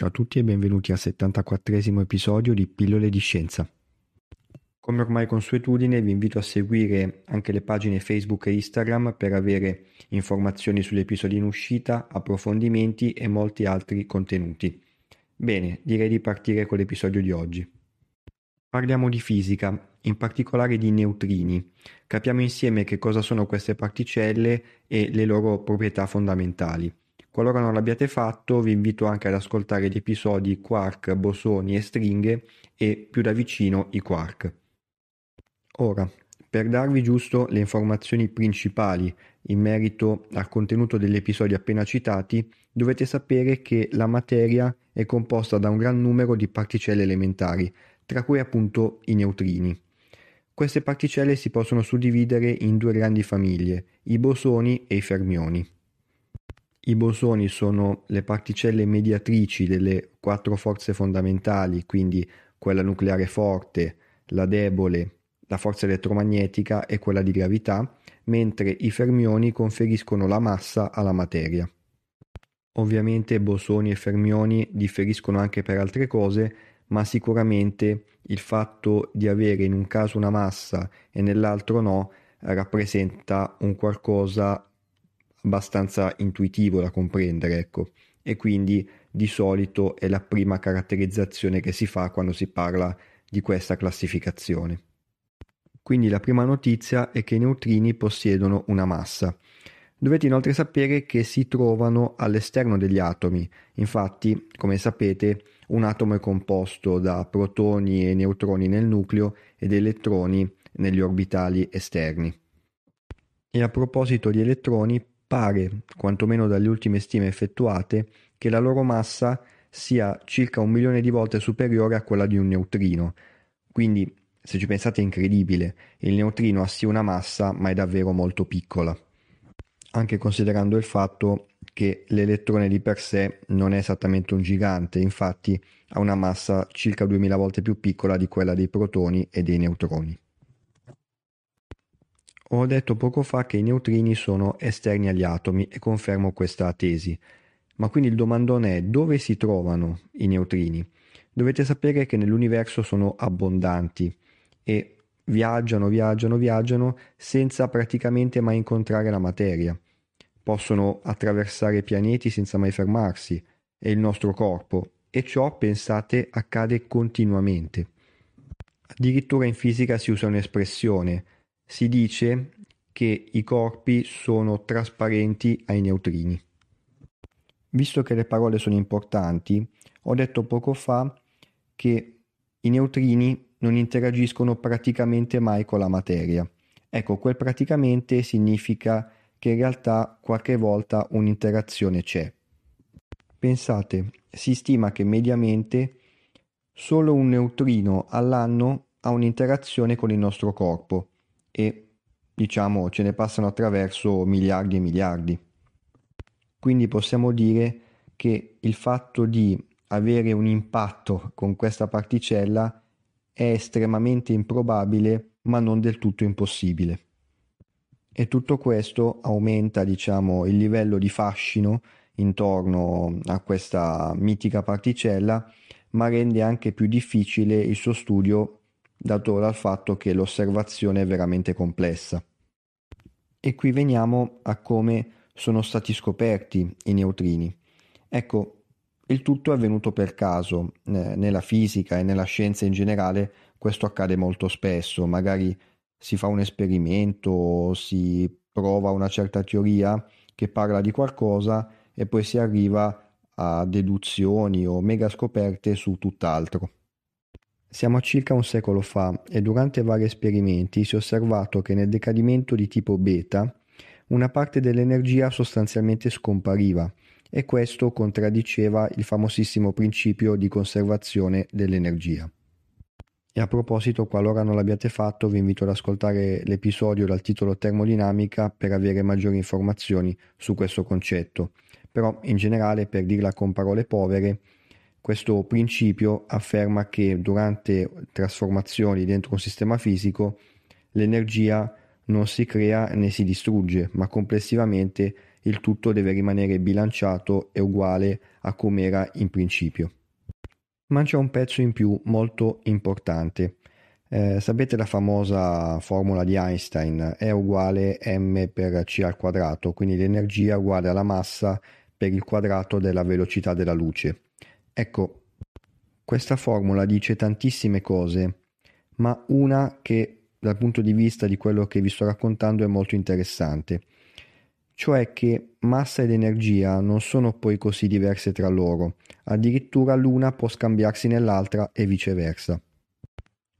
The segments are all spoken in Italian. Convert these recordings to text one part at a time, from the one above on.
Ciao a tutti e benvenuti al 74 episodio di Pillole di Scienza. Come ormai consuetudine vi invito a seguire anche le pagine Facebook e Instagram per avere informazioni sugli episodi in uscita, approfondimenti e molti altri contenuti. Bene, direi di partire con l'episodio di oggi. Parliamo di fisica, in particolare di neutrini. Capiamo insieme che cosa sono queste particelle e le loro proprietà fondamentali. Qualora non l'abbiate fatto, vi invito anche ad ascoltare gli episodi quark, bosoni e stringhe e più da vicino i quark. Ora, per darvi giusto le informazioni principali in merito al contenuto degli episodi appena citati, dovete sapere che la materia è composta da un gran numero di particelle elementari, tra cui appunto i neutrini. Queste particelle si possono suddividere in due grandi famiglie, i bosoni e i fermioni. I bosoni sono le particelle mediatrici delle quattro forze fondamentali, quindi quella nucleare forte, la debole, la forza elettromagnetica e quella di gravità, mentre i fermioni conferiscono la massa alla materia. Ovviamente bosoni e fermioni differiscono anche per altre cose, ma sicuramente il fatto di avere in un caso una massa e nell'altro no rappresenta un qualcosa abbastanza intuitivo da comprendere, ecco, e quindi di solito è la prima caratterizzazione che si fa quando si parla di questa classificazione. Quindi la prima notizia è che i neutrini possiedono una massa. Dovete inoltre sapere che si trovano all'esterno degli atomi, infatti, come sapete, un atomo è composto da protoni e neutroni nel nucleo ed elettroni negli orbitali esterni. E a proposito di elettroni, Pare, quantomeno dalle ultime stime effettuate, che la loro massa sia circa un milione di volte superiore a quella di un neutrino. Quindi, se ci pensate è incredibile, il neutrino ha sì una massa, ma è davvero molto piccola. Anche considerando il fatto che l'elettrone di per sé non è esattamente un gigante, infatti ha una massa circa 2000 volte più piccola di quella dei protoni e dei neutroni. Ho detto poco fa che i neutrini sono esterni agli atomi e confermo questa tesi. Ma quindi il domandone è dove si trovano i neutrini? Dovete sapere che nell'universo sono abbondanti e viaggiano, viaggiano, viaggiano senza praticamente mai incontrare la materia. Possono attraversare pianeti senza mai fermarsi e il nostro corpo e ciò, pensate, accade continuamente. Addirittura in fisica si usa un'espressione si dice che i corpi sono trasparenti ai neutrini. Visto che le parole sono importanti, ho detto poco fa che i neutrini non interagiscono praticamente mai con la materia. Ecco, quel praticamente significa che in realtà qualche volta un'interazione c'è. Pensate, si stima che mediamente solo un neutrino all'anno ha un'interazione con il nostro corpo e diciamo ce ne passano attraverso miliardi e miliardi. Quindi possiamo dire che il fatto di avere un impatto con questa particella è estremamente improbabile ma non del tutto impossibile. E tutto questo aumenta, diciamo, il livello di fascino intorno a questa mitica particella, ma rende anche più difficile il suo studio dato dal fatto che l'osservazione è veramente complessa. E qui veniamo a come sono stati scoperti i neutrini. Ecco, il tutto è avvenuto per caso, nella fisica e nella scienza in generale questo accade molto spesso, magari si fa un esperimento, si prova una certa teoria che parla di qualcosa e poi si arriva a deduzioni o mega scoperte su tutt'altro. Siamo a circa un secolo fa e durante vari esperimenti si è osservato che nel decadimento di tipo beta una parte dell'energia sostanzialmente scompariva e questo contraddiceva il famosissimo principio di conservazione dell'energia. E a proposito, qualora non l'abbiate fatto, vi invito ad ascoltare l'episodio dal titolo Termodinamica per avere maggiori informazioni su questo concetto. Però, in generale, per dirla con parole povere, questo principio afferma che durante trasformazioni dentro un sistema fisico l'energia non si crea né si distrugge, ma complessivamente il tutto deve rimanere bilanciato e uguale a come era in principio. Ma c'è un pezzo in più molto importante. Eh, sapete la famosa formula di Einstein è uguale m per c al quadrato, quindi l'energia uguale alla massa per il quadrato della velocità della luce. Ecco, questa formula dice tantissime cose, ma una che dal punto di vista di quello che vi sto raccontando è molto interessante, cioè che massa ed energia non sono poi così diverse tra loro, addirittura l'una può scambiarsi nell'altra e viceversa.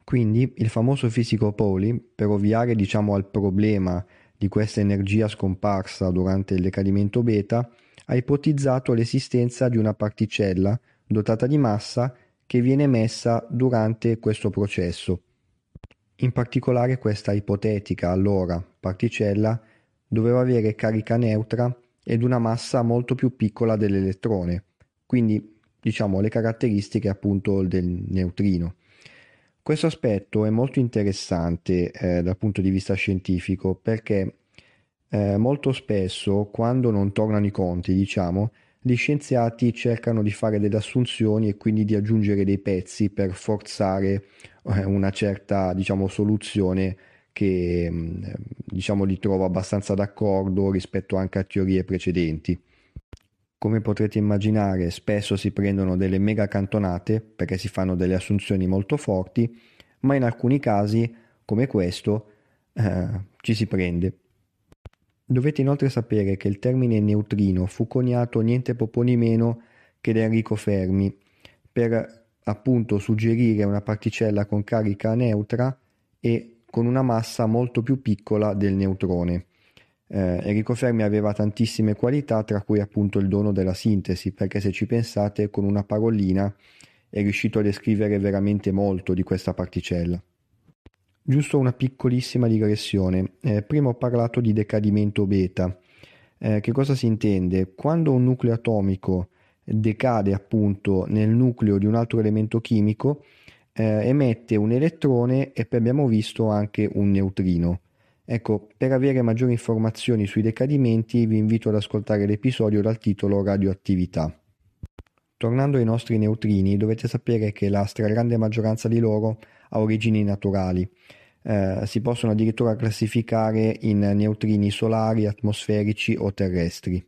Quindi il famoso fisico Pauli, per ovviare diciamo al problema di questa energia scomparsa durante il decadimento beta, ha ipotizzato l'esistenza di una particella dotata di massa che viene emessa durante questo processo in particolare questa ipotetica allora particella doveva avere carica neutra ed una massa molto più piccola dell'elettrone, quindi diciamo le caratteristiche appunto del neutrino. Questo aspetto è molto interessante eh, dal punto di vista scientifico perché eh, molto spesso quando non tornano i conti, diciamo, gli scienziati cercano di fare delle assunzioni e quindi di aggiungere dei pezzi per forzare eh, una certa diciamo, soluzione che mm, diciamo, li trova abbastanza d'accordo rispetto anche a teorie precedenti. Come potrete immaginare, spesso si prendono delle mega cantonate perché si fanno delle assunzioni molto forti, ma in alcuni casi, come questo, eh, ci si prende. Dovete inoltre sapere che il termine neutrino fu coniato niente poco di meno che da Enrico Fermi per appunto suggerire una particella con carica neutra e con una massa molto più piccola del neutrone. Eh, Enrico Fermi aveva tantissime qualità, tra cui appunto il dono della sintesi, perché se ci pensate con una parolina è riuscito a descrivere veramente molto di questa particella. Giusto una piccolissima digressione. Eh, prima ho parlato di decadimento beta. Eh, che cosa si intende? Quando un nucleo atomico decade appunto nel nucleo di un altro elemento chimico, eh, emette un elettrone e poi abbiamo visto anche un neutrino. Ecco, per avere maggiori informazioni sui decadimenti vi invito ad ascoltare l'episodio dal titolo Radioattività. Tornando ai nostri neutrini, dovete sapere che la stragrande maggioranza di loro ha origini naturali. Eh, si possono addirittura classificare in neutrini solari, atmosferici o terrestri.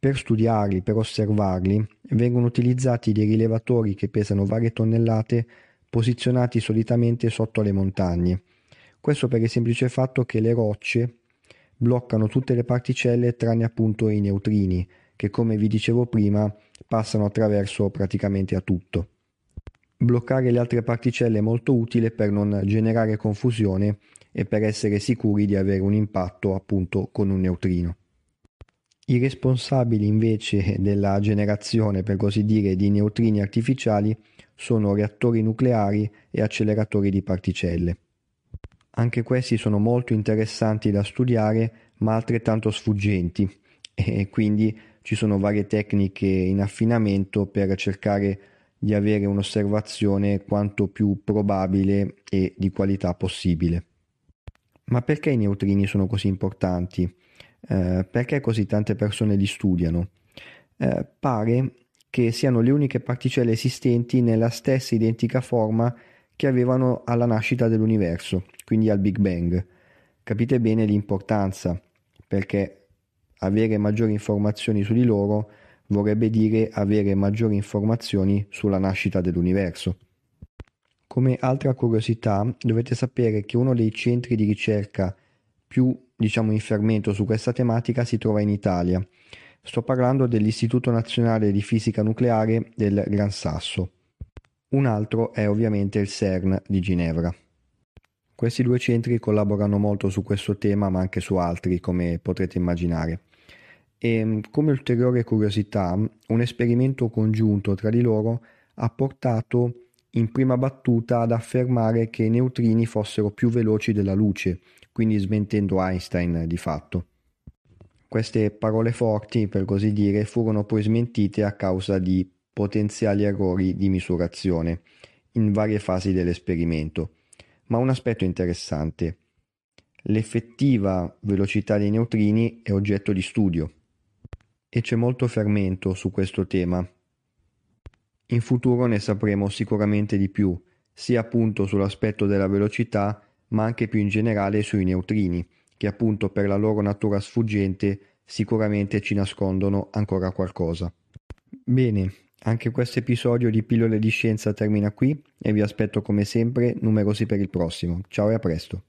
Per studiarli, per osservarli, vengono utilizzati dei rilevatori che pesano varie tonnellate posizionati solitamente sotto le montagne. Questo per il semplice fatto che le rocce bloccano tutte le particelle tranne appunto i neutrini, che come vi dicevo prima passano attraverso praticamente a tutto. Bloccare le altre particelle è molto utile per non generare confusione e per essere sicuri di avere un impatto appunto con un neutrino. I responsabili invece della generazione, per così dire, di neutrini artificiali sono reattori nucleari e acceleratori di particelle. Anche questi sono molto interessanti da studiare, ma altrettanto sfuggenti e quindi ci sono varie tecniche in affinamento per cercare di avere un'osservazione quanto più probabile e di qualità possibile. Ma perché i neutrini sono così importanti? Eh, perché così tante persone li studiano? Eh, pare che siano le uniche particelle esistenti nella stessa identica forma che avevano alla nascita dell'universo, quindi al Big Bang. Capite bene l'importanza, perché avere maggiori informazioni su di loro vorrebbe dire avere maggiori informazioni sulla nascita dell'universo. Come altra curiosità, dovete sapere che uno dei centri di ricerca più, diciamo, in fermento su questa tematica si trova in Italia. Sto parlando dell'Istituto Nazionale di Fisica Nucleare del Gran Sasso. Un altro è ovviamente il CERN di Ginevra. Questi due centri collaborano molto su questo tema, ma anche su altri, come potrete immaginare. E come ulteriore curiosità, un esperimento congiunto tra di loro ha portato in prima battuta ad affermare che i neutrini fossero più veloci della luce, quindi smentendo Einstein di fatto. Queste parole forti, per così dire, furono poi smentite a causa di potenziali errori di misurazione in varie fasi dell'esperimento. Ma un aspetto interessante. L'effettiva velocità dei neutrini è oggetto di studio e c'è molto fermento su questo tema. In futuro ne sapremo sicuramente di più, sia appunto sull'aspetto della velocità, ma anche più in generale sui neutrini, che appunto per la loro natura sfuggente sicuramente ci nascondono ancora qualcosa. Bene, anche questo episodio di Pillole di Scienza termina qui e vi aspetto come sempre numerosi per il prossimo. Ciao e a presto.